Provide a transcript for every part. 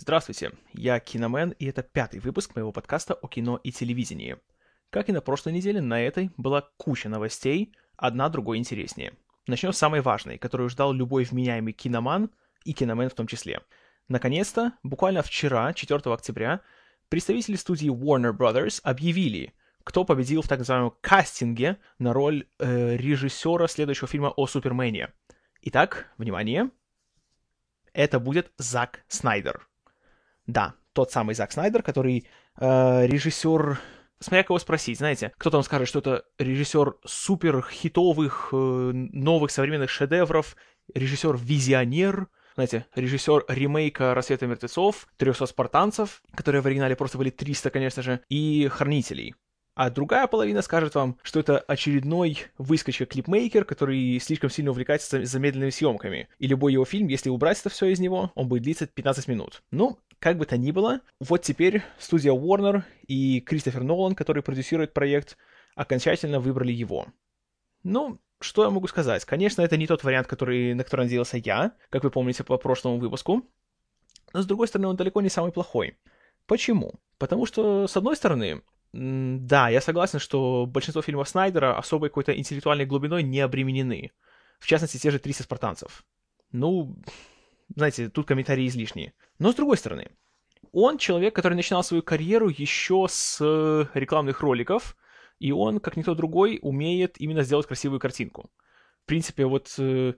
Здравствуйте, я Киномен, и это пятый выпуск моего подкаста о кино и телевидении. Как и на прошлой неделе, на этой была куча новостей, одна другой интереснее. Начнем с самой важной, которую ждал любой вменяемый киноман, и киномен в том числе. Наконец-то, буквально вчера, 4 октября, представители студии Warner Brothers объявили, кто победил в так называемом кастинге на роль э, режиссера следующего фильма о Супермене. Итак, внимание, это будет Зак Снайдер. Да, тот самый Зак Снайдер, который э, режиссер... Смотря кого спросить, знаете, кто там скажет, что это режиссер супер хитовых, э, новых современных шедевров, режиссер-визионер, знаете, режиссер ремейка «Рассвета мертвецов», «300 спартанцев», которые в оригинале просто были 300, конечно же, и «Хранителей» а другая половина скажет вам, что это очередной выскочка-клипмейкер, который слишком сильно увлекается замедленными съемками. И любой его фильм, если убрать это все из него, он будет длиться 15 минут. Ну, как бы то ни было, вот теперь студия Warner и Кристофер Нолан, который продюсирует проект, окончательно выбрали его. Ну, что я могу сказать? Конечно, это не тот вариант, который, на который надеялся я, как вы помните по прошлому выпуску. Но, с другой стороны, он далеко не самый плохой. Почему? Потому что, с одной стороны, да, я согласен, что большинство фильмов Снайдера особой какой-то интеллектуальной глубиной не обременены. В частности, те же 300 спартанцев. Ну, знаете, тут комментарии излишние. Но с другой стороны, он человек, который начинал свою карьеру еще с рекламных роликов, и он, как никто другой, умеет именно сделать красивую картинку. В принципе, вот э,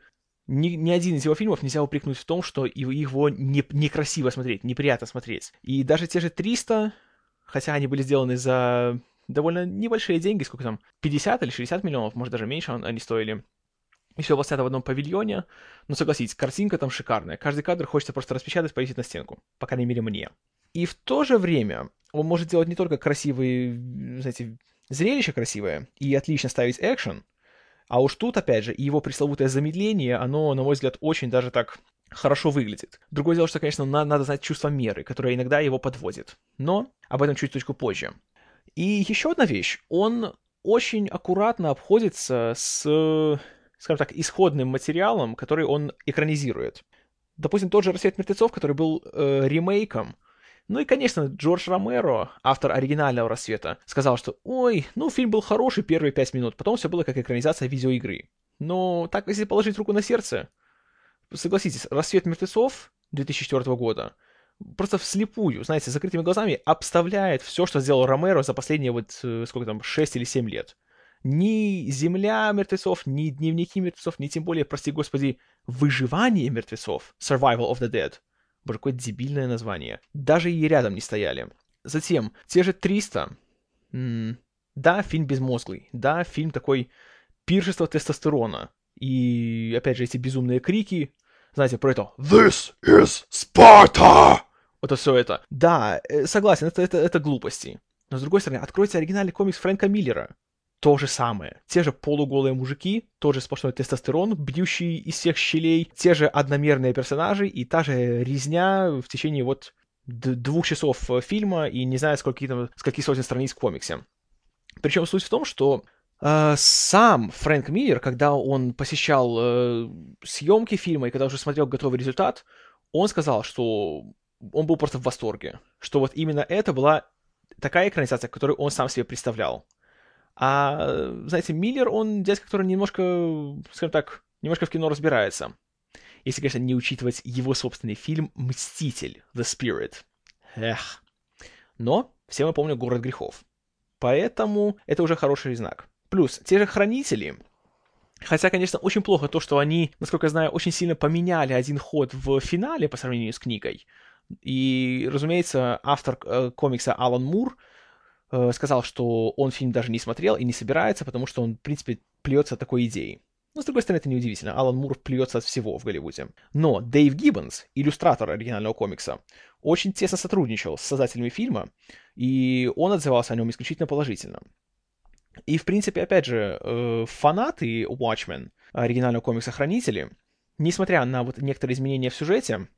ни, ни один из его фильмов нельзя упрекнуть в том, что его не, некрасиво смотреть, неприятно смотреть. И даже те же 300, хотя они были сделаны за довольно небольшие деньги, сколько там, 50 или 60 миллионов, может даже меньше они стоили. И все снято в одном павильоне. Но согласитесь, картинка там шикарная. Каждый кадр хочется просто распечатать, повесить на стенку. По крайней мере, мне. И в то же время он может делать не только красивые, знаете, зрелище красивое и отлично ставить экшен, а уж тут, опять же, его пресловутое замедление, оно, на мой взгляд, очень даже так хорошо выглядит. Другое дело, что, конечно, на, надо знать чувство меры, которое иногда его подводит. Но об этом чуть точку позже. И еще одна вещь. Он очень аккуратно обходится с, скажем так, исходным материалом, который он экранизирует. Допустим, тот же «Рассвет мертвецов», который был э, ремейком. Ну и, конечно, Джордж Ромеро, автор оригинального «Рассвета», сказал, что «Ой, ну, фильм был хороший первые пять минут, потом все было как экранизация видеоигры». Но так, если положить руку на сердце, согласитесь, «Рассвет мертвецов» 2004 года просто вслепую, знаете, с закрытыми глазами обставляет все, что сделал Ромеро за последние вот, э, сколько там, 6 или 7 лет. Ни «Земля мертвецов», ни «Дневники мертвецов», ни тем более, прости господи, «Выживание мертвецов» Survival of the Dead. Боже, какое дебильное название. Даже и рядом не стояли. Затем, те же 300. М-м, да, фильм безмозглый. Да, фильм такой пиршество тестостерона. И, опять же, эти безумные крики, знаете, про это «This is Sparta!» Вот все это. Да, э, согласен, это, это, это глупости. Но, с другой стороны, откройте оригинальный комикс Фрэнка Миллера. То же самое. Те же полуголые мужики, тот же сплошной тестостерон, бьющий из всех щелей, те же одномерные персонажи и та же резня в течение вот двух часов э, фильма и не знаю, скольки, там, скольки сотен страниц в комиксе. Причем суть в том, что Uh, сам Фрэнк Миллер, когда он посещал uh, съемки фильма и когда уже смотрел готовый результат, он сказал, что он был просто в восторге, что вот именно это была такая экранизация, которую он сам себе представлял. А, знаете, Миллер, он дядька, который немножко, скажем так, немножко в кино разбирается. Если, конечно, не учитывать его собственный фильм «Мститель» The Spirit. Эх. Но все мы помним «Город грехов». Поэтому это уже хороший знак. Плюс, те же хранители, Хотя, конечно, очень плохо то, что они, насколько я знаю, очень сильно поменяли один ход в финале по сравнению с книгой. И, разумеется, автор э, комикса Алан Мур э, сказал, что он фильм даже не смотрел и не собирается, потому что он, в принципе, плюется такой идеи. Но, с другой стороны, это неудивительно. Алан Мур плюется от всего в Голливуде. Но Дэйв Гиббонс, иллюстратор оригинального комикса, очень тесно сотрудничал с создателями фильма, и он отзывался о нем исключительно положительно. И, в принципе, опять же, э, фанаты Watchmen, оригинального комикса Хранители, несмотря на вот некоторые изменения в сюжете,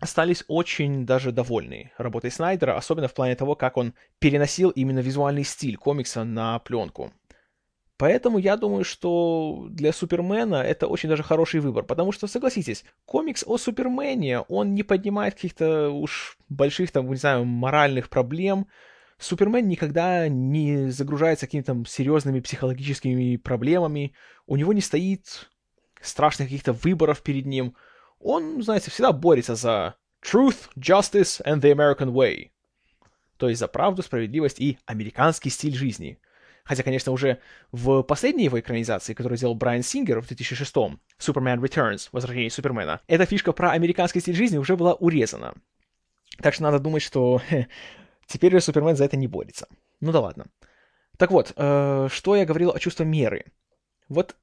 остались очень даже довольны работой Снайдера, особенно в плане того, как он переносил именно визуальный стиль комикса на пленку. Поэтому я думаю, что для Супермена это очень даже хороший выбор, потому что, согласитесь, комикс о Супермене, он не поднимает каких-то уж больших, там, не знаю, моральных проблем, Супермен никогда не загружается какими-то серьезными психологическими проблемами, у него не стоит страшных каких-то выборов перед ним. Он, знаете, всегда борется за truth, justice and the American way. То есть за правду, справедливость и американский стиль жизни. Хотя, конечно, уже в последней его экранизации, которую сделал Брайан Сингер в 2006-м, Superman Returns, Возвращение Супермена, эта фишка про американский стиль жизни уже была урезана. Так что надо думать, что Теперь же Супермен за это не борется. Ну да ладно. Так вот, э, что я говорил о чувстве меры. Вот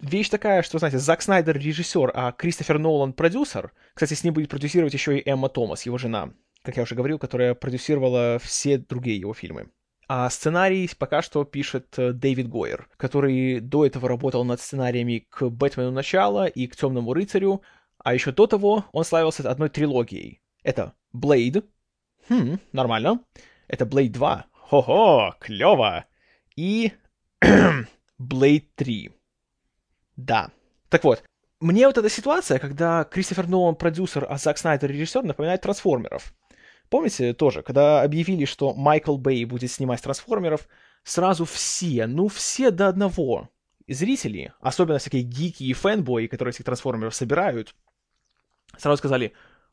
вещь такая, что, знаете, Зак Снайдер режиссер, а Кристофер Нолан продюсер. Кстати, с ним будет продюсировать еще и Эмма Томас, его жена, как я уже говорил, которая продюсировала все другие его фильмы. А сценарий пока что пишет э, Дэвид Гойер, который до этого работал над сценариями к «Бэтмену. Начало» и к «Темному рыцарю», а еще до того он славился одной трилогией. Это «Блейд», Хм, нормально. Это Blade 2. Хо-хо, клево. И Blade 3. Да. Так вот, мне вот эта ситуация, когда Кристофер Нолан продюсер, а Зак Снайдер режиссер, напоминает трансформеров. Помните тоже, когда объявили, что Майкл Бэй будет снимать трансформеров, сразу все, ну все до одного зрители, особенно всякие гики и фэнбои, которые этих трансформеров собирают, сразу сказали,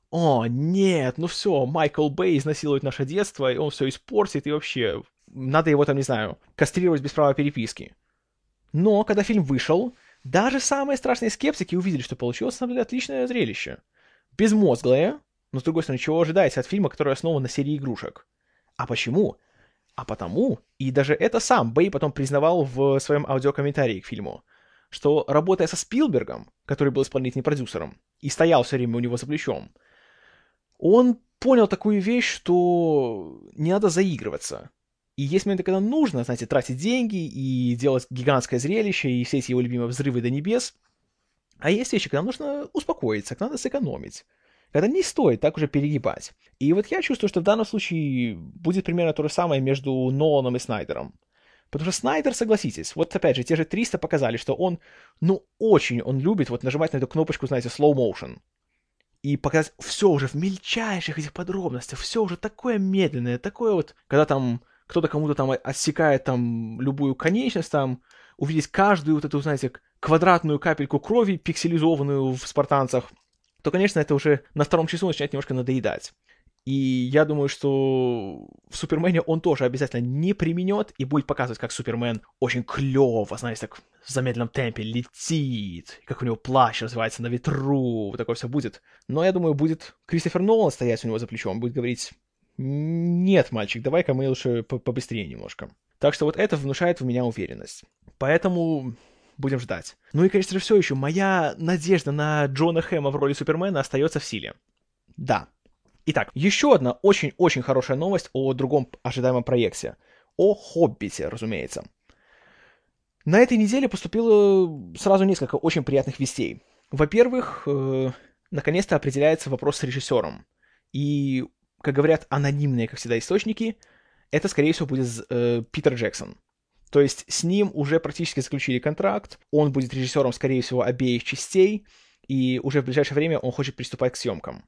о, нет, ну все, Майкл Бэй изнасилует наше детство, и он все испортит, и вообще, надо его там, не знаю, кастрировать без права переписки. Но, когда фильм вышел, даже самые страшные скептики увидели, что получилось, на самом деле, отличное зрелище. Безмозглое, но, с другой стороны, чего ожидается от фильма, который основан на серии игрушек? А почему? А потому, и даже это сам Бэй потом признавал в своем аудиокомментарии к фильму, что, работая со Спилбергом, который был исполнительным продюсером, и стоял все время у него за плечом, он понял такую вещь, что не надо заигрываться. И есть моменты, когда нужно, знаете, тратить деньги и делать гигантское зрелище, и все эти его любимые взрывы до небес. А есть вещи, когда нужно успокоиться, когда надо сэкономить. Когда не стоит так уже перегибать. И вот я чувствую, что в данном случае будет примерно то же самое между Ноланом и Снайдером. Потому что Снайдер, согласитесь, вот опять же, те же 300 показали, что он, ну, очень он любит вот нажимать на эту кнопочку, знаете, slow motion и показать все уже в мельчайших этих подробностях, все уже такое медленное, такое вот, когда там кто-то кому-то там отсекает там любую конечность, там увидеть каждую вот эту, знаете, квадратную капельку крови, пикселизованную в спартанцах, то, конечно, это уже на втором часу начинает немножко надоедать. И я думаю, что в Супермене он тоже обязательно не применет и будет показывать, как Супермен очень клево, знаете, так в замедленном темпе летит, как у него плащ развивается на ветру, вот такое все будет. Но я думаю, будет Кристофер Нолан стоять у него за плечом, будет говорить, нет, мальчик, давай-ка мы лучше побыстрее немножко. Так что вот это внушает в меня уверенность. Поэтому будем ждать. Ну и, конечно же, все еще моя надежда на Джона Хэма в роли Супермена остается в силе. Да, Итак, еще одна очень-очень хорошая новость о другом ожидаемом проекте. О «Хоббите», разумеется. На этой неделе поступило сразу несколько очень приятных вестей. Во-первых, э, наконец-то определяется вопрос с режиссером. И, как говорят анонимные, как всегда, источники, это, скорее всего, будет э, Питер Джексон. То есть с ним уже практически заключили контракт, он будет режиссером, скорее всего, обеих частей, и уже в ближайшее время он хочет приступать к съемкам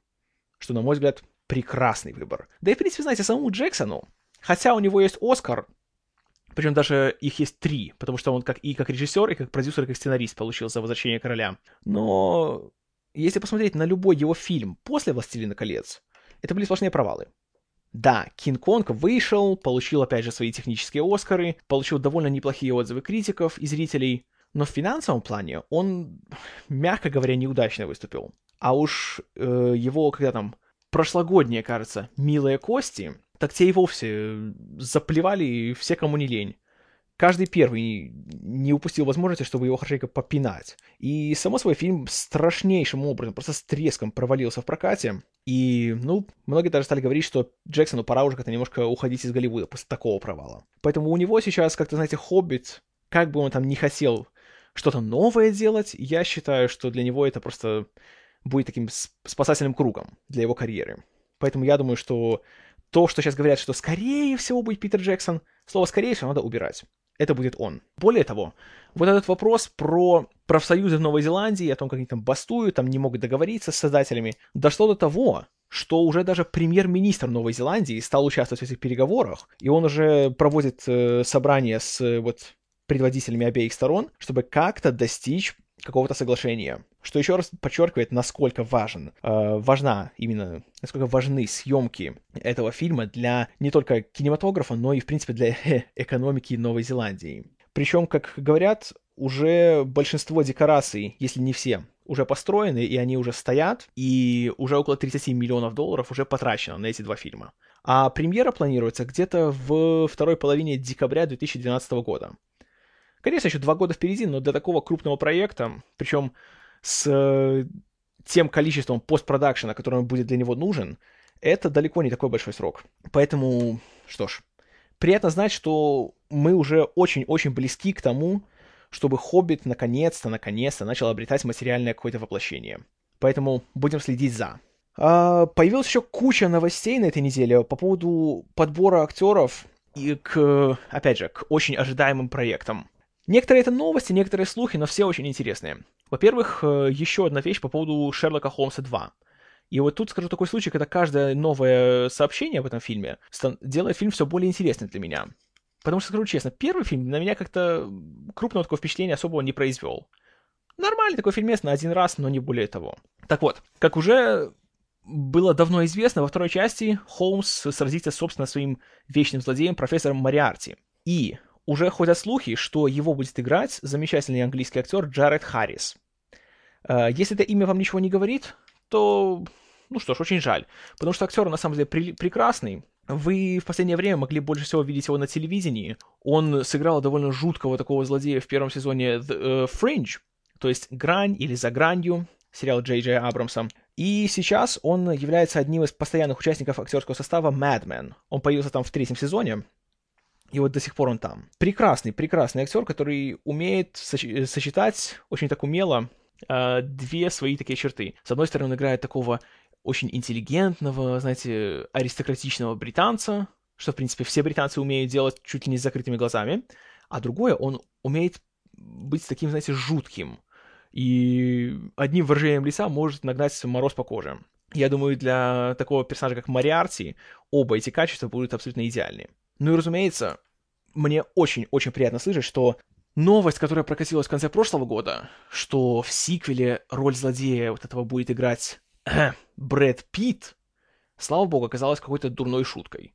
что, на мой взгляд, прекрасный выбор. Да и, в принципе, знаете, самому Джексону, хотя у него есть Оскар, причем даже их есть три, потому что он как и как режиссер, и как продюсер, и как сценарист получил за «Возвращение короля». Но если посмотреть на любой его фильм после «Властелина колец», это были сплошные провалы. Да, Кинг-Конг вышел, получил опять же свои технические Оскары, получил довольно неплохие отзывы критиков и зрителей, но в финансовом плане он, мягко говоря, неудачно выступил. А уж э, его, когда там, прошлогодние, кажется, «Милые кости», так те и вовсе заплевали все, кому не лень. Каждый первый не упустил возможности, чтобы его хорошенько попинать. И, само свой фильм страшнейшим образом, просто с треском провалился в прокате. И, ну, многие даже стали говорить, что Джексону пора уже как-то немножко уходить из Голливуда после такого провала. Поэтому у него сейчас, как-то, знаете, «Хоббит», как бы он там не хотел что-то новое делать, я считаю, что для него это просто будет таким спасательным кругом для его карьеры. Поэтому я думаю, что то, что сейчас говорят, что скорее всего будет Питер Джексон, слово «скорее всего» надо убирать. Это будет он. Более того, вот этот вопрос про профсоюзы в Новой Зеландии, о том, как они там бастуют, там не могут договориться с создателями, дошло до того, что уже даже премьер-министр Новой Зеландии стал участвовать в этих переговорах, и он уже проводит э, собрания с э, вот предводителями обеих сторон, чтобы как-то достичь какого-то соглашения. Что еще раз подчеркивает, насколько важен, э, важна именно, насколько важны съемки этого фильма для не только кинематографа, но и, в принципе, для экономики Новой Зеландии. Причем, как говорят, уже большинство декораций, если не все, уже построены, и они уже стоят, и уже около 30 миллионов долларов уже потрачено на эти два фильма. А премьера планируется где-то в второй половине декабря 2012 года. Конечно, еще два года впереди, но для такого крупного проекта, причем с э, тем количеством постпродакшена, который будет для него нужен, это далеко не такой большой срок. Поэтому, что ж, приятно знать, что мы уже очень-очень близки к тому, чтобы «Хоббит» наконец-то, наконец-то начал обретать материальное какое-то воплощение. Поэтому будем следить за. А, появилась еще куча новостей на этой неделе по поводу подбора актеров и к, опять же, к очень ожидаемым проектам. Некоторые это новости, некоторые слухи, но все очень интересные. Во-первых, э, еще одна вещь по поводу Шерлока Холмса 2. И вот тут скажу такой случай, когда каждое новое сообщение об этом фильме делает фильм все более интересным для меня. Потому что, скажу честно, первый фильм на меня как-то крупного такого впечатления особого не произвел. Нормальный такой фильмец на один раз, но не более того. Так вот, как уже было давно известно, во второй части Холмс сразится, собственно, своим вечным злодеем, профессором Мариарти. И уже ходят слухи, что его будет играть замечательный английский актер Джаред Харрис. Э, если это имя вам ничего не говорит, то, ну что ж, очень жаль. Потому что актер на самом деле при- прекрасный. Вы в последнее время могли больше всего видеть его на телевидении. Он сыграл довольно жуткого такого злодея в первом сезоне The uh, Fringe, то есть «Грань» или «За гранью», сериал Джей Джей Абрамса. И сейчас он является одним из постоянных участников актерского состава Mad Men. Он появился там в третьем сезоне, и вот до сих пор он там. Прекрасный, прекрасный актер, который умеет соч- сочетать очень так умело э, две свои такие черты. С одной стороны, он играет такого очень интеллигентного, знаете, аристократичного британца, что, в принципе, все британцы умеют делать чуть ли не с закрытыми глазами. А другое, он умеет быть таким, знаете, жутким. И одним выражением лица может нагнать мороз по коже. Я думаю, для такого персонажа, как Мариарти, оба эти качества будут абсолютно идеальны. Ну и, разумеется, мне очень-очень приятно слышать, что новость, которая прокатилась в конце прошлого года, что в сиквеле роль злодея вот этого будет играть Брэд Питт, слава богу, оказалась какой-то дурной шуткой.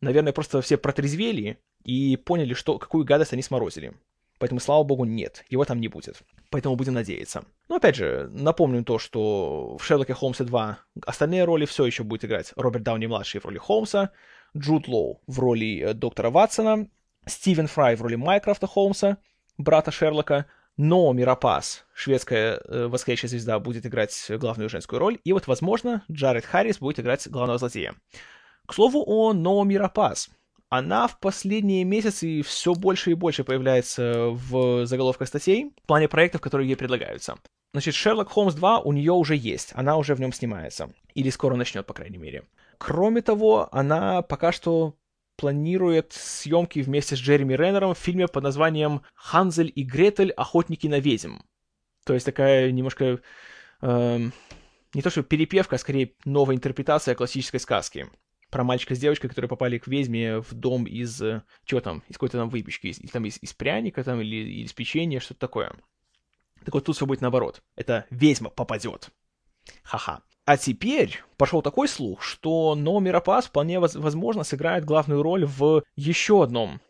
Наверное, просто все протрезвели и поняли, что какую гадость они сморозили. Поэтому, слава богу, нет, его там не будет. Поэтому будем надеяться. Но опять же, напомню то, что в Шерлоке Холмсе 2 остальные роли все еще будет играть Роберт Дауни-младший в роли Холмса, Джуд Лоу в роли э, доктора Ватсона, Стивен Фрай в роли Майкрофта Холмса, брата Шерлока, но Мирапас, шведская э, восходящая звезда, будет играть главную женскую роль, и вот, возможно, Джаред Харрис будет играть главного злодея. К слову о Но Мирапас. Она в последние месяцы все больше и больше появляется в заголовках статей в плане проектов, которые ей предлагаются. Значит, Шерлок Холмс 2 у нее уже есть, она уже в нем снимается. Или скоро начнет, по крайней мере. Кроме того, она пока что планирует съемки вместе с Джереми Реннером в фильме под названием «Ханзель и Гретель. Охотники на ведьм». То есть такая немножко... Э, не то что перепевка, а скорее новая интерпретация классической сказки. Про мальчика с девочкой, которые попали к ведьме в дом из... Чего там? Из какой-то там выпечки. Из, там из, из пряника там или, или из печенья, что-то такое. Так вот тут все будет наоборот. Это ведьма попадет. Ха-ха. А теперь пошел такой слух, что Номи Рапас вполне возможно сыграет главную роль в еще одном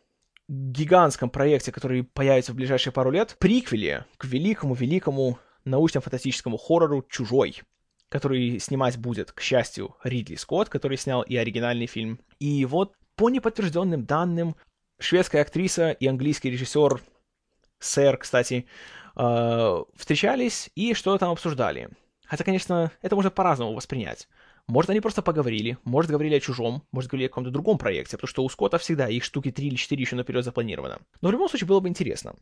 гигантском проекте, который появится в ближайшие пару лет, приквеле к великому-великому научно-фантастическому хоррору «Чужой», который снимать будет, к счастью, Ридли Скотт, который снял и оригинальный фильм. И вот по неподтвержденным данным, шведская актриса и английский режиссер, сэр, кстати, э, встречались и что-то там обсуждали. Хотя, конечно, это можно по-разному воспринять. Может, они просто поговорили, может, говорили о чужом, может, говорили о каком-то другом проекте, потому что у Скотта всегда их штуки 3 или 4 еще наперед запланировано. Но в любом случае было бы интересно.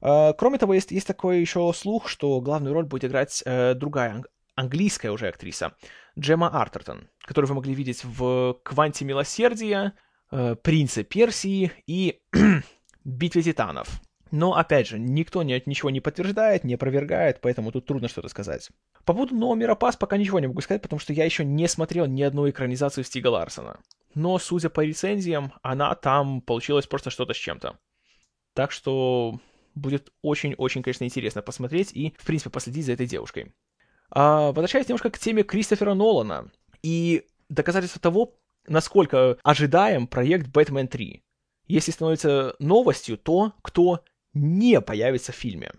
А, кроме того, есть, есть такой еще слух, что главную роль будет играть э, другая английская уже актриса, Джема Артертон, которую вы могли видеть в «Кванте милосердия», э, «Принце Персии» и «Битве титанов». Но, опять же, никто ничего не подтверждает, не опровергает, поэтому тут трудно что-то сказать. По поводу нового мира Пас пока ничего не могу сказать, потому что я еще не смотрел ни одной экранизации Стига Ларсона. Но, судя по рецензиям, она там получилась просто что-то с чем-то. Так что будет очень-очень, конечно, интересно посмотреть и, в принципе, последить за этой девушкой. А, возвращаясь немножко к теме Кристофера Нолана и доказательство того, насколько ожидаем проект «Бэтмен 3». Если становится новостью, то кто не появится в фильме.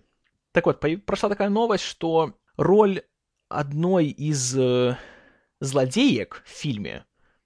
Так вот, прошла такая новость, что роль одной из э, злодеек в фильме,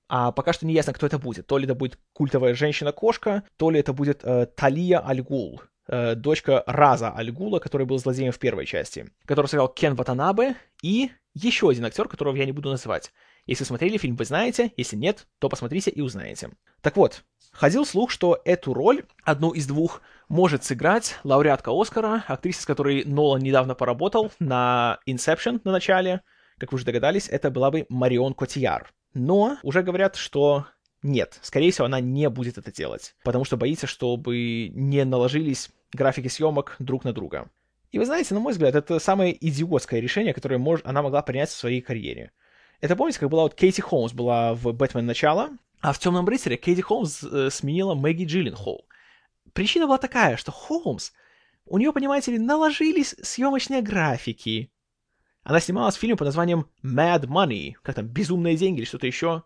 а пока что не ясно, кто это будет. То ли это будет культовая женщина-кошка, то ли это будет э, Талия Альгул, э, дочка Раза Альгула, который был злодеем в первой части, который сыграл Кен Ватанабе, и еще один актер, которого я не буду называть. Если смотрели фильм, вы знаете, если нет, то посмотрите и узнаете. Так вот, ходил слух, что эту роль, одну из двух, может сыграть лауреатка Оскара, актриса, с которой Нолан недавно поработал на Inception на начале. Как вы уже догадались, это была бы Марион Котияр. Но уже говорят, что нет, скорее всего, она не будет это делать, потому что боится, чтобы не наложились графики съемок друг на друга. И вы знаете, на мой взгляд, это самое идиотское решение, которое мож... она могла принять в своей карьере. Это помните, как была вот Кейти Холмс была в «Бэтмен. Начало», а в «Темном рыцаре» Кейти Холмс э, сменила Мэгги Джилленхол. Причина была такая, что Холмс, у нее, понимаете ли, наложились съемочные графики. Она снималась в фильме под названием Mad Money, как там, «Безумные деньги» или что-то еще.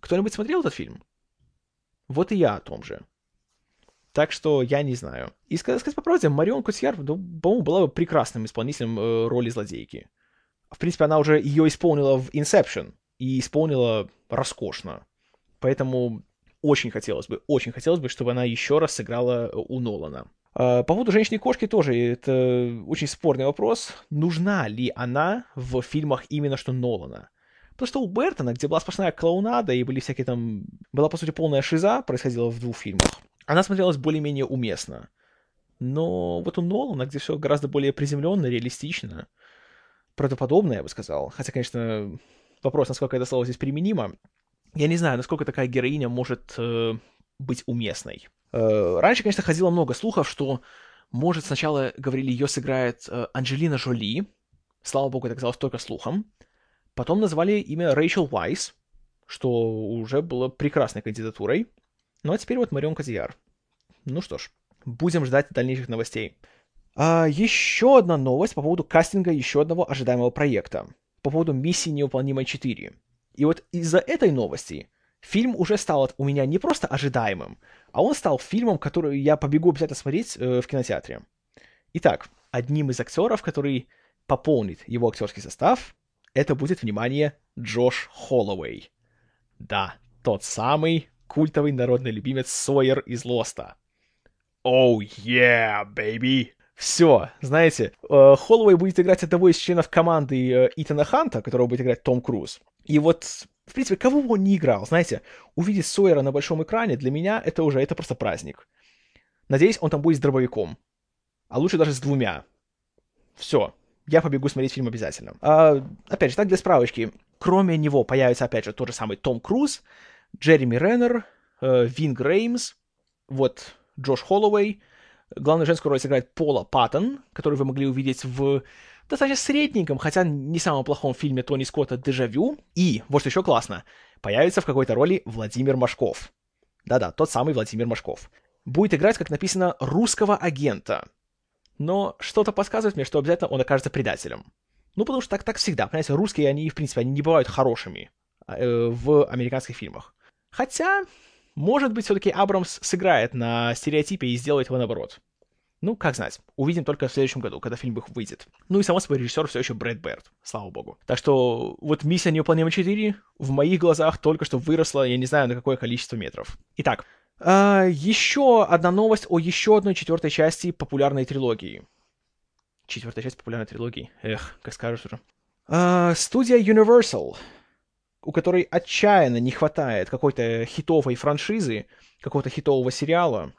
Кто-нибудь смотрел этот фильм? Вот и я о том же. Так что я не знаю. И сказать, сказать по правде, Марион Котьяр, ну, по-моему, была бы прекрасным исполнителем э, роли злодейки в принципе, она уже ее исполнила в Inception, и исполнила роскошно. Поэтому очень хотелось бы, очень хотелось бы, чтобы она еще раз сыграла у Нолана. А, по поводу женщины-кошки тоже, это очень спорный вопрос. Нужна ли она в фильмах именно что Нолана? Потому что у Бертона, где была сплошная клоунада и были всякие там... Была, по сути, полная шиза, происходила в двух фильмах. Она смотрелась более-менее уместно. Но вот у Нолана, где все гораздо более приземленно, реалистично, правдоподобно, я бы сказал. Хотя, конечно, вопрос, насколько это слово здесь применимо. Я не знаю, насколько такая героиня может э, быть уместной. Э, раньше, конечно, ходило много слухов, что, может, сначала говорили, ее сыграет э, Анджелина Жоли. Слава богу, это казалось только слухом. Потом назвали имя Рэйчел Уайс, что уже было прекрасной кандидатурой. Ну а теперь вот Марион Козияр. Ну что ж, будем ждать дальнейших новостей. А, еще одна новость по поводу кастинга еще одного ожидаемого проекта. По поводу миссии невыполнимой 4. И вот из-за этой новости фильм уже стал у меня не просто ожидаемым, а он стал фильмом, который я побегу обязательно смотреть э, в кинотеатре. Итак, одним из актеров, который пополнит его актерский состав, это будет, внимание, Джош Холлоуэй. Да, тот самый культовый народный любимец Сойер из Лоста. Oh yeah, baby! Все, знаете, э, Холлоуэй будет играть одного из членов команды э, Итана Ханта, которого будет играть Том Круз. И вот, в принципе, кого бы он не играл, знаете, увидеть Сойера на большом экране, для меня это уже, это просто праздник. Надеюсь, он там будет с дробовиком. А лучше даже с двумя. Все, я побегу смотреть фильм обязательно. А, опять же, так для справочки. Кроме него появится, опять же, тот же самый Том Круз, Джереми Реннер, э, Вин Греймс, вот Джош Холлоуэй, Главную женскую роль сыграет Пола Паттон, которую вы могли увидеть в достаточно средненьком, хотя не самом плохом фильме Тони Скотта «Дежавю». И, вот что еще классно, появится в какой-то роли Владимир Машков. Да-да, тот самый Владимир Машков. Будет играть, как написано, русского агента. Но что-то подсказывает мне, что обязательно он окажется предателем. Ну, потому что так, так всегда. Понимаете, русские, они, в принципе, они не бывают хорошими э, в американских фильмах. Хотя, может быть, все-таки Абрамс сыграет на стереотипе и сделает его наоборот. Ну, как знать. Увидим только в следующем году, когда фильм выйдет. Ну и, само собой, режиссер все еще Брэд Берт, слава богу. Так что вот «Миссия невыполнима 4» в моих глазах только что выросла, я не знаю, на какое количество метров. Итак, а, еще одна новость о еще одной четвертой части популярной трилогии. Четвертая часть популярной трилогии. Эх, как скажешь уже. А, студия Universal у которой отчаянно не хватает какой-то хитовой франшизы, какого-то хитового сериала,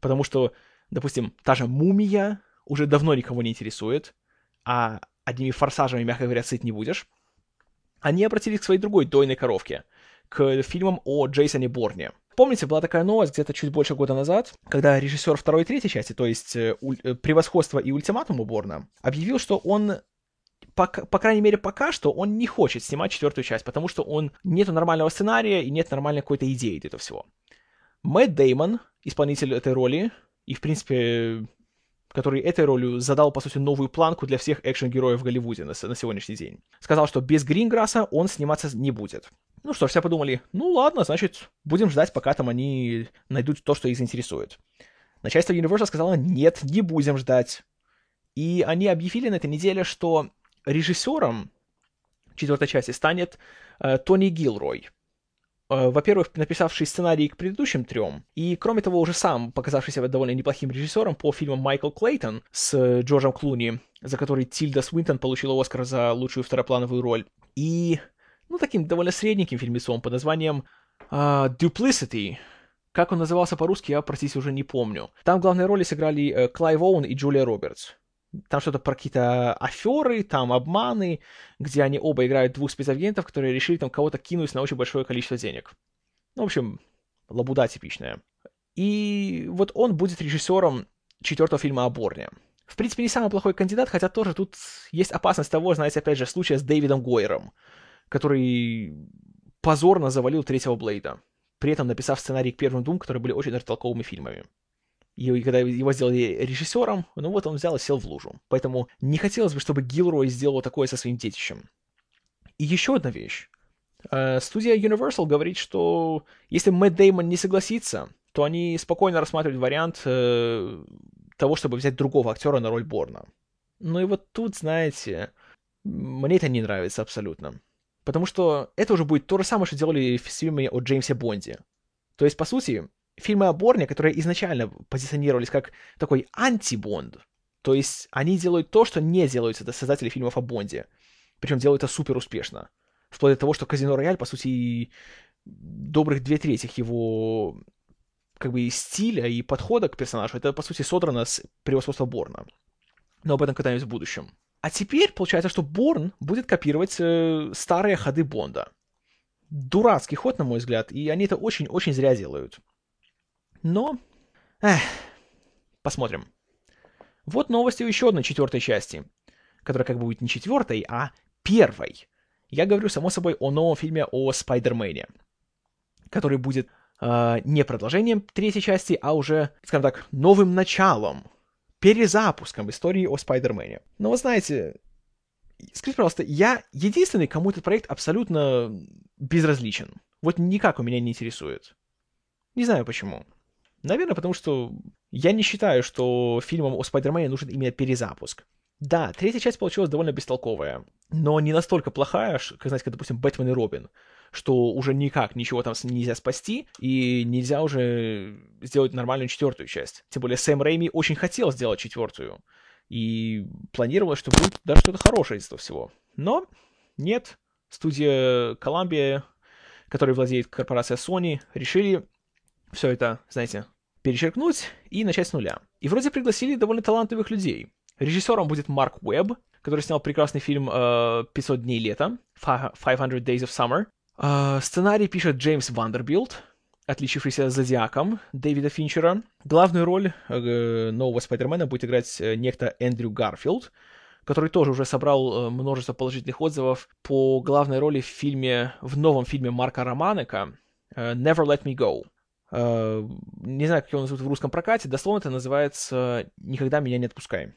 потому что, допустим, та же «Мумия» уже давно никого не интересует, а одними форсажами, мягко говоря, сыт не будешь, они обратились к своей другой дойной коровке, к фильмам о Джейсоне Борне. помните, была такая новость где-то чуть больше года назад, когда режиссер второй и третьей части, то есть э, э, «Превосходство и ультиматум» у Борна, объявил, что он по, по крайней мере, пока что он не хочет снимать четвертую часть, потому что он нету нормального сценария и нет нормальной какой-то идеи для этого всего. Мэтт Деймон, исполнитель этой роли, и, в принципе, который этой ролью задал, по сути, новую планку для всех экшен-героев в Голливуде на, на сегодняшний день. Сказал, что без Гринграсса он сниматься не будет. Ну что ж, все подумали, ну ладно, значит, будем ждать, пока там они найдут то, что их заинтересует. Начальство Universal сказало, нет, не будем ждать. И они объявили на этой неделе, что режиссером четвертой части станет э, Тони Гилрой. Э, во-первых, написавший сценарий к предыдущим трем, и, кроме того, уже сам показавшийся довольно неплохим режиссером по фильмам Майкл Клейтон с э, Джорджем Клуни, за который Тильда Свинтон получила Оскар за лучшую второплановую роль, и, ну, таким довольно средненьким фильмецом под названием uh, Duplicity, как он назывался по-русски, я, простите, уже не помню. Там главные роли сыграли э, Клайв Оуэн и Джулия Робертс. Там что-то про какие-то аферы, там обманы, где они оба играют двух спецагентов, которые решили там кого-то кинуть на очень большое количество денег. Ну, в общем, лабуда типичная. И вот он будет режиссером четвертого фильма о Борне. В принципе, не самый плохой кандидат, хотя тоже тут есть опасность того, знаете, опять же, случая с Дэвидом Гойером, который позорно завалил третьего Блейда, при этом написав сценарий к первым двум, которые были очень толковыми фильмами. И когда его сделали режиссером, ну вот он взял и сел в лужу. Поэтому не хотелось бы, чтобы Гилрой сделал такое со своим детищем. И еще одна вещь. Э, студия Universal говорит, что если Мэтт Деймон не согласится, то они спокойно рассматривают вариант э, того, чтобы взять другого актера на роль Борна. Ну и вот тут, знаете, мне это не нравится абсолютно. Потому что это уже будет то же самое, что делали в фильме о Джеймсе Бонде. То есть, по сути, фильмы о Борне, которые изначально позиционировались как такой анти-Бонд, то есть они делают то, что не делают создатели фильмов о Бонде. Причем делают это супер успешно. Вплоть до того, что Казино Рояль, по сути, добрых две трети его как бы стиля и подхода к персонажу, это, по сути, содрано с превосходства Борна. Но об этом когда-нибудь в будущем. А теперь получается, что Борн будет копировать э, старые ходы Бонда. Дурацкий ход, на мой взгляд, и они это очень-очень зря делают. Но... Эх, посмотрим. Вот новости еще одной четвертой части, которая как бы будет не четвертой, а первой. Я говорю, само собой, о новом фильме о Спайдермене, который будет э, не продолжением третьей части, а уже, скажем так, новым началом, перезапуском истории о Спайдермене. Но вы знаете, скажите, пожалуйста, я единственный, кому этот проект абсолютно безразличен. Вот никак у меня не интересует. Не знаю почему. Наверное, потому что я не считаю, что фильмам о Спайдермене нужен именно перезапуск. Да, третья часть получилась довольно бестолковая, но не настолько плохая, как, знаете, как, допустим, Бэтмен и Робин, что уже никак ничего там нельзя спасти, и нельзя уже сделать нормальную четвертую часть. Тем более Сэм Рэйми очень хотел сделать четвертую, и планировалось, что будет даже что-то хорошее из этого всего. Но нет, студия Columbia, которой владеет корпорация Sony, решили все это, знаете, перечеркнуть и начать с нуля. И вроде пригласили довольно талантливых людей. Режиссером будет Марк Уэбб, который снял прекрасный фильм э, «500 дней лета», «500 Days of Summer». Э, сценарий пишет Джеймс Вандербилд, отличившийся «Зодиаком» Дэвида Финчера. Главную роль э, нового Спайдермена будет играть э, некто Эндрю Гарфилд, который тоже уже собрал э, множество положительных отзывов по главной роли в фильме, в новом фильме Марка Романека э, «Never Let Me Go». Э, не знаю, как его назовут в русском прокате, дословно это называется «Никогда меня не отпускай».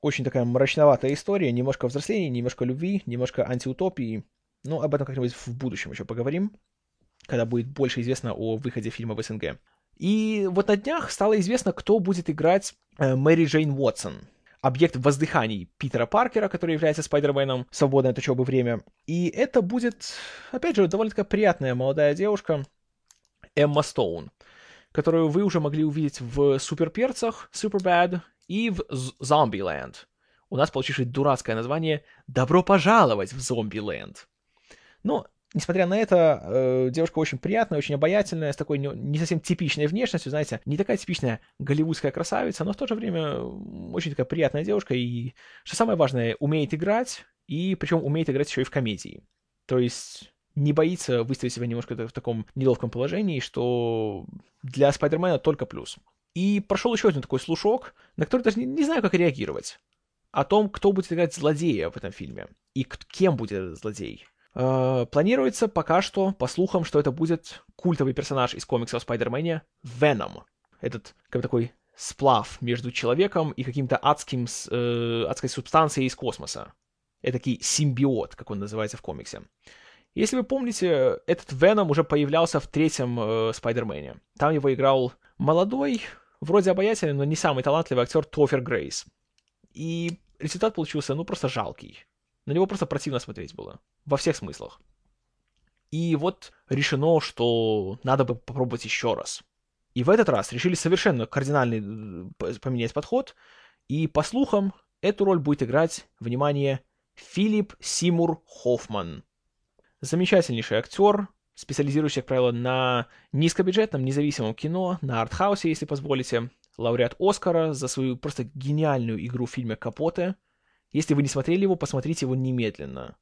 Очень такая мрачноватая история, немножко взросления, немножко любви, немножко антиутопии. Ну, об этом как-нибудь в будущем еще поговорим, когда будет больше известно о выходе фильма в СНГ. И вот на днях стало известно, кто будет играть э, Мэри Джейн Уотсон, объект воздыханий Питера Паркера, который является Спайдерменом, свободное от учебы время. И это будет, опять же, довольно-таки приятная молодая девушка, Эмма Стоун, которую вы уже могли увидеть в Суперперцах, Superbad и в Зомбиленд. У нас получившее дурацкое название «Добро пожаловать в Зомбиленд». Но, несмотря на это, э, девушка очень приятная, очень обаятельная, с такой не, не совсем типичной внешностью, знаете, не такая типичная голливудская красавица, но в то же время очень такая приятная девушка и, что самое важное, умеет играть, и причем умеет играть еще и в комедии. То есть не боится выставить себя немножко в таком неловком положении, что для Спайдермена только плюс. И прошел еще один такой слушок, на который даже не, не знаю, как реагировать. О том, кто будет играть злодея в этом фильме. И кем будет этот злодей. Э, планируется пока что, по слухам, что это будет культовый персонаж из комиксов о Спайдермене Веном. Этот, как такой сплав между человеком и каким-то адским, э, адской субстанцией из космоса. Это такой симбиот, как он называется в комиксе. Если вы помните, этот Веном уже появлялся в третьем э, Спайдермене. Там его играл молодой, вроде обаятельный, но не самый талантливый актер Тофер Грейс. И результат получился, ну, просто жалкий. На него просто противно смотреть было. Во всех смыслах. И вот решено, что надо бы попробовать еще раз. И в этот раз решили совершенно кардинально э, поменять подход. И по слухам, эту роль будет играть, внимание, Филипп Симур Хоффман. Замечательнейший актер, специализирующий, как правило, на низкобюджетном, независимом кино, на артхаусе, если позволите. Лауреат Оскара за свою просто гениальную игру в фильме «Капоте», если вы не смотрели его, посмотрите его немедленно.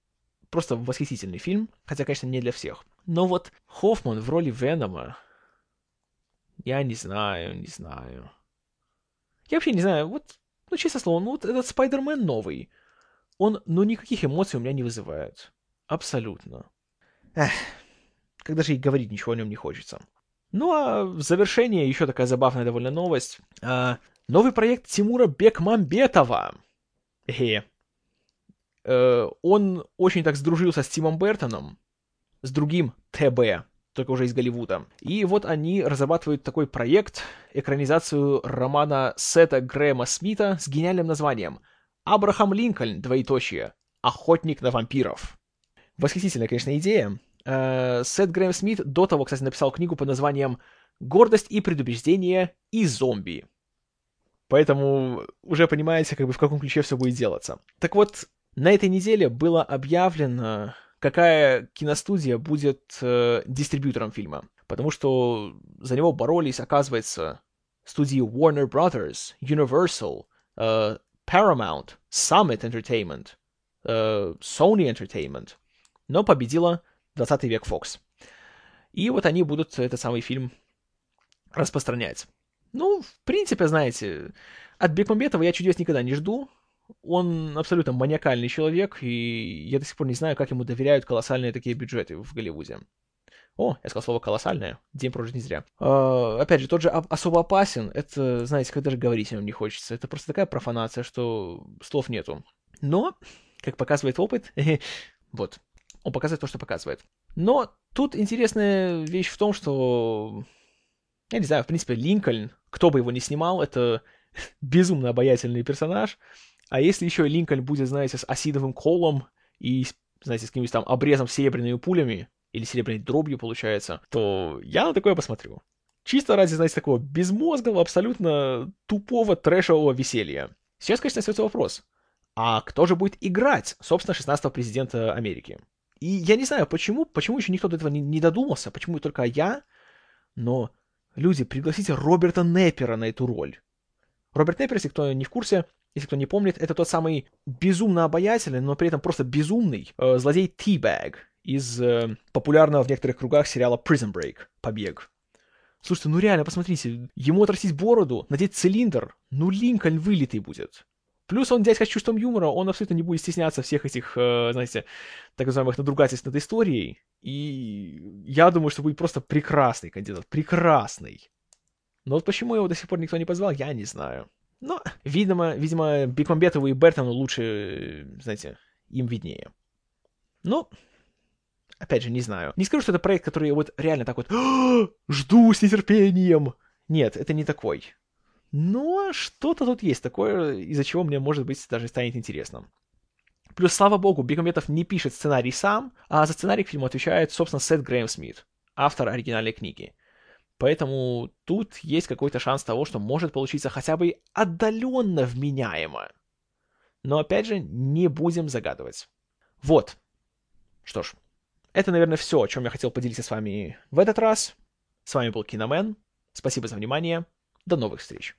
Просто восхитительный фильм, хотя, конечно, не для всех. Но вот Хоффман в роли Венома... Я не знаю, не знаю. Я вообще не знаю, вот, ну, честно слово, ну, вот этот Спайдермен новый, он, ну, никаких эмоций у меня не вызывает. Абсолютно. Эх, когда же и говорить ничего о нем не хочется. Ну, а в завершение еще такая забавная довольно новость. А, новый проект Тимура Бекмамбетова. Хе. Э, он очень так сдружился с Тимом Бертоном, с другим ТБ, только уже из Голливуда. И вот они разрабатывают такой проект, экранизацию романа Сета Грэма Смита с гениальным названием «Абрахам Линкольн, двоеточие, охотник на вампиров». Восхитительная, конечно, идея. Э, Сет Грэм Смит до того, кстати, написал книгу под названием «Гордость и предубеждение и зомби». Поэтому уже понимаете, как бы в каком ключе все будет делаться. Так вот, на этой неделе было объявлено, какая киностудия будет э, дистрибьютором фильма. Потому что за него боролись, оказывается, студии Warner Brothers, Universal, э, Paramount, Summit Entertainment, э, Sony Entertainment. Но победила 20 век Fox. И вот они будут этот самый фильм распространять. Ну, в принципе, знаете, от Бекмамбетова я чудес никогда не жду. Он абсолютно маниакальный человек, и я до сих пор не знаю, как ему доверяют колоссальные такие бюджеты в Голливуде. О, я сказал слово колоссальное. День прожит не зря. Э, опять же, тот же особо опасен. Это, знаете, когда даже говорить о нем не хочется. Это просто такая профанация, что слов нету. Но, как показывает опыт, вот, он показывает то, что показывает. Но тут интересная вещь в том, что я не знаю, в принципе, Линкольн, кто бы его ни снимал, это безумно обаятельный персонаж. А если еще Линкольн будет, знаете, с осидовым колом и, знаете, с каким-нибудь там обрезом серебряными пулями, или серебряной дробью, получается, то я на такое посмотрю. Чисто ради, знаете, такого безмозглого, абсолютно тупого трэшевого веселья. Сейчас, конечно, остается вопрос. А кто же будет играть, собственно, 16-го президента Америки? И я не знаю, почему, почему еще никто до этого не, не додумался, почему только я, но Люди, пригласите Роберта Неппера на эту роль. Роберт Неппер, если кто не в курсе, если кто не помнит, это тот самый безумно обаятельный, но при этом просто безумный э, злодей T-Bag из э, популярного в некоторых кругах сериала Prison Break, Побег. Слушайте, ну реально, посмотрите, ему отрастить бороду, надеть цилиндр, ну Линкольн вылитый будет. Плюс он дядька с чувством юмора, он абсолютно не будет стесняться всех этих, э, знаете, так называемых надругательств над историей. И я думаю, что будет просто прекрасный кандидат. Прекрасный. Но вот почему его до сих пор никто не позвал, я не знаю. Но, видимо, видимо, Бекмамбетову и Бертону лучше, знаете, им виднее. Ну, опять же, не знаю. Не скажу, что это проект, который вот реально так вот жду с нетерпением. Нет, это не такой. Но что-то тут есть такое, из-за чего мне, может быть, даже станет интересно. Плюс, слава богу, Бекометов не пишет сценарий сам, а за сценарий к фильму отвечает, собственно, Сет Грэм Смит, автор оригинальной книги. Поэтому тут есть какой-то шанс того, что может получиться хотя бы отдаленно вменяемо. Но опять же, не будем загадывать. Вот. Что ж, это, наверное, все, о чем я хотел поделиться с вами в этот раз. С вами был Киномен. Спасибо за внимание. До новых встреч.